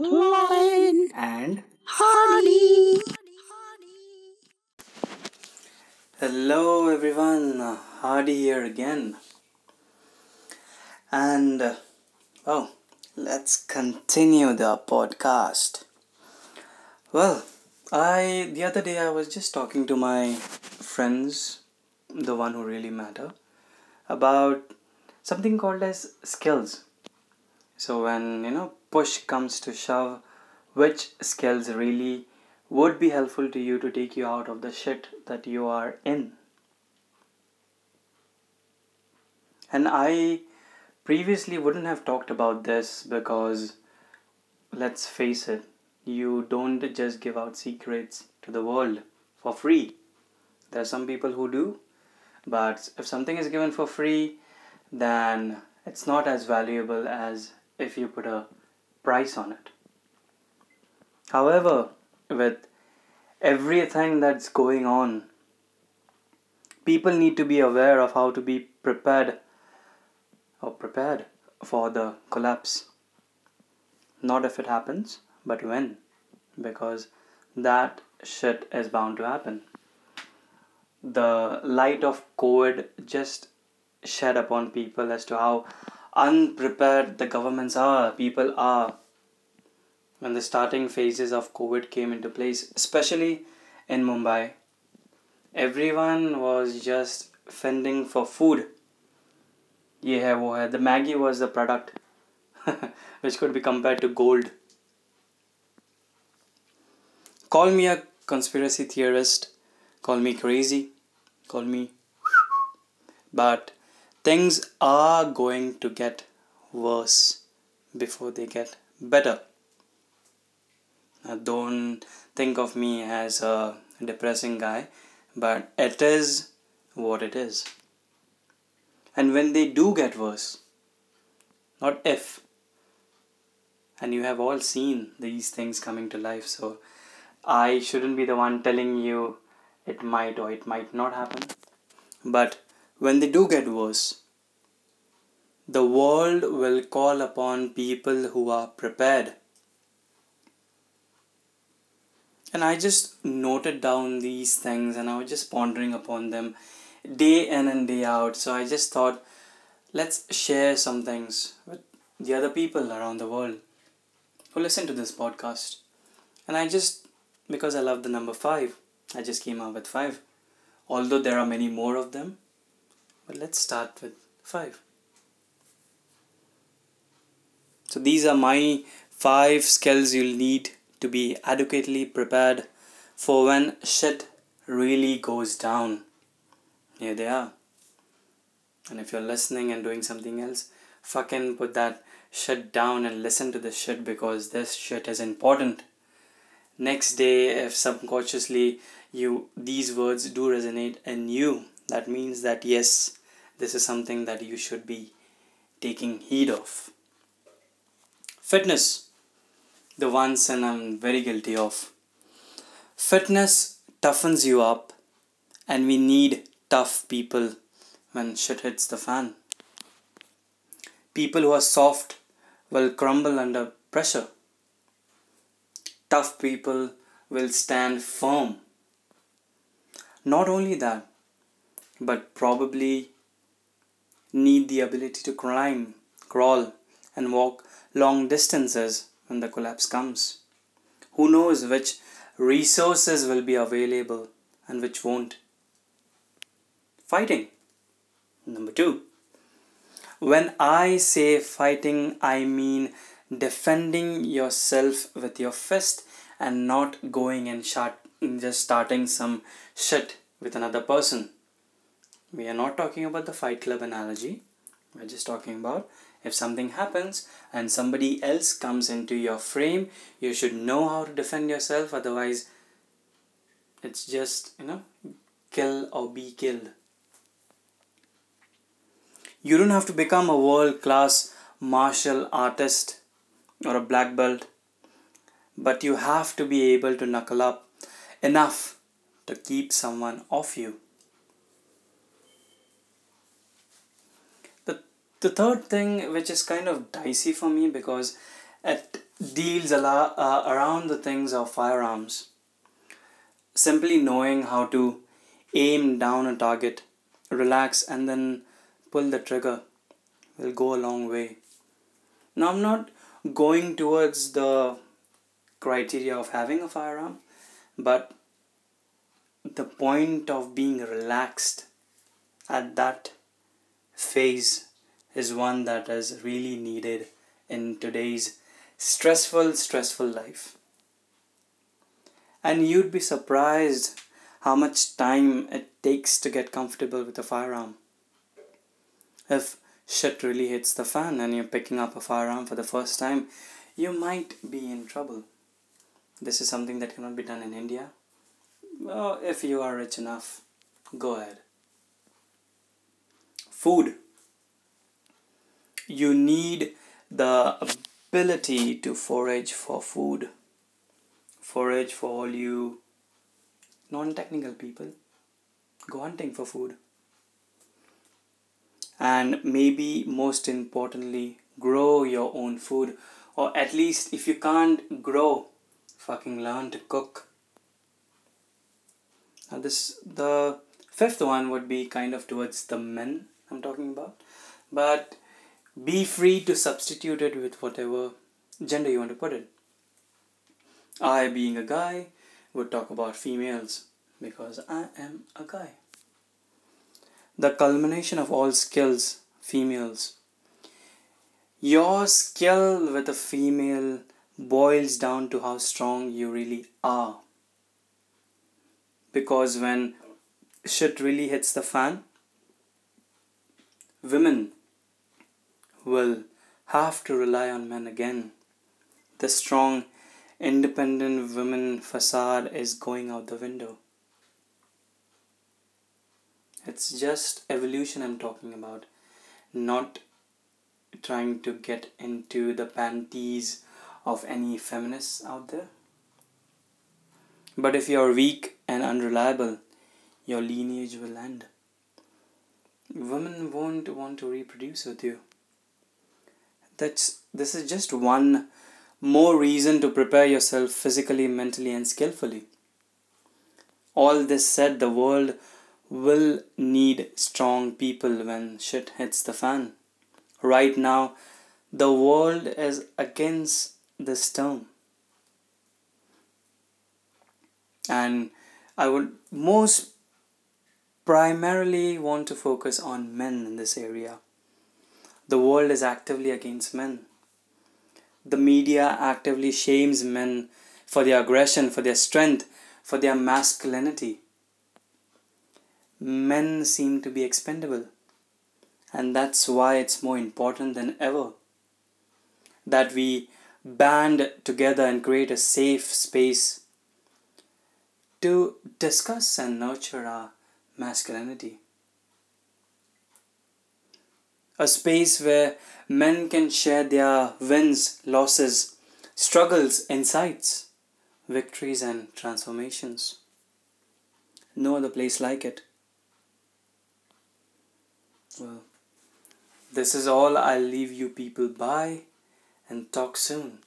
And Hardy. hello everyone. Hardy here again. And well let's continue the podcast. Well i the other day i was just talking to my friends the one who really matter about something called as skills. So when you know push comes to shove which skills really would be helpful to you to take you out of the shit that you are in. And I previously wouldn't have talked about this because, let's face it, you don't just give out secrets to the world for free. There are some people who do, but if something is given for free, then it's not as valuable as if you put a price on it. However, with everything that's going on, people need to be aware of how to be prepared or prepared for the collapse. Not if it happens, but when. Because that shit is bound to happen. The light of COVID just shed upon people as to how unprepared the governments are, people are when the starting phases of COVID came into place, especially in Mumbai, everyone was just fending for food. ये है वो है the Maggie was the product which could be compared to gold. Call me a conspiracy theorist, call me crazy, call me but things are going to get worse before they get better. Uh, don't think of me as a depressing guy, but it is what it is. And when they do get worse, not if, and you have all seen these things coming to life, so I shouldn't be the one telling you it might or it might not happen. But when they do get worse, the world will call upon people who are prepared and I just noted down these things and I was just pondering upon them day in and day out. So I just thought, let's share some things with the other people around the world who listen to this podcast. And I just, because I love the number five, I just came up with five. Although there are many more of them, but let's start with five. So these are my five skills you'll need to be adequately prepared for when shit really goes down. Here they are. And if you're listening and doing something else, fucking put that shit down and listen to the shit because this shit is important. Next day, if subconsciously you these words do resonate in you, that means that yes, this is something that you should be taking heed of. Fitness the one sin I'm very guilty of. Fitness toughens you up, and we need tough people when shit hits the fan. People who are soft will crumble under pressure. Tough people will stand firm. Not only that, but probably need the ability to climb, crawl, and walk long distances when the collapse comes. Who knows which resources will be available and which won't? Fighting. Number two. When I say fighting, I mean defending yourself with your fist and not going and shot, just starting some shit with another person. We are not talking about the fight club analogy. We're just talking about if something happens and somebody else comes into your frame, you should know how to defend yourself, otherwise, it's just, you know, kill or be killed. You don't have to become a world class martial artist or a black belt, but you have to be able to knuckle up enough to keep someone off you. The third thing which is kind of dicey for me because it deals a lot, uh, around the things of firearms. Simply knowing how to aim down a target, relax, and then pull the trigger will go a long way. Now, I'm not going towards the criteria of having a firearm, but the point of being relaxed at that phase is one that is really needed in today's stressful, stressful life. And you'd be surprised how much time it takes to get comfortable with a firearm. If shit really hits the fan and you're picking up a firearm for the first time, you might be in trouble. This is something that cannot be done in India. Well, if you are rich enough, go ahead. Food. You need the ability to forage for food. Forage for all you non technical people. Go hunting for food. And maybe most importantly, grow your own food. Or at least if you can't grow, fucking learn to cook. Now this the fifth one would be kind of towards the men I'm talking about. But be free to substitute it with whatever gender you want to put it. I, being a guy, would talk about females because I am a guy. The culmination of all skills, females. Your skill with a female boils down to how strong you really are. Because when shit really hits the fan, women will have to rely on men again. The strong, independent women facade is going out the window. It's just evolution I'm talking about, not trying to get into the panties of any feminists out there. But if you're weak and unreliable, your lineage will end. Women won't want to reproduce with you that's this is just one more reason to prepare yourself physically, mentally, and skillfully. All this said, the world will need strong people when shit hits the fan. Right now, the world is against this term. And I would most primarily want to focus on men in this area the world is actively against men. The media actively shames men for their aggression, for their strength, for their masculinity. Men seem to be expendable, and that's why it's more important than ever that we band together and create a safe space to discuss and nurture our masculinity a space where men can share their wins, losses, struggles, insights, victories, and transformations. No other place like it. Well, this is all I'll leave you people by and talk soon.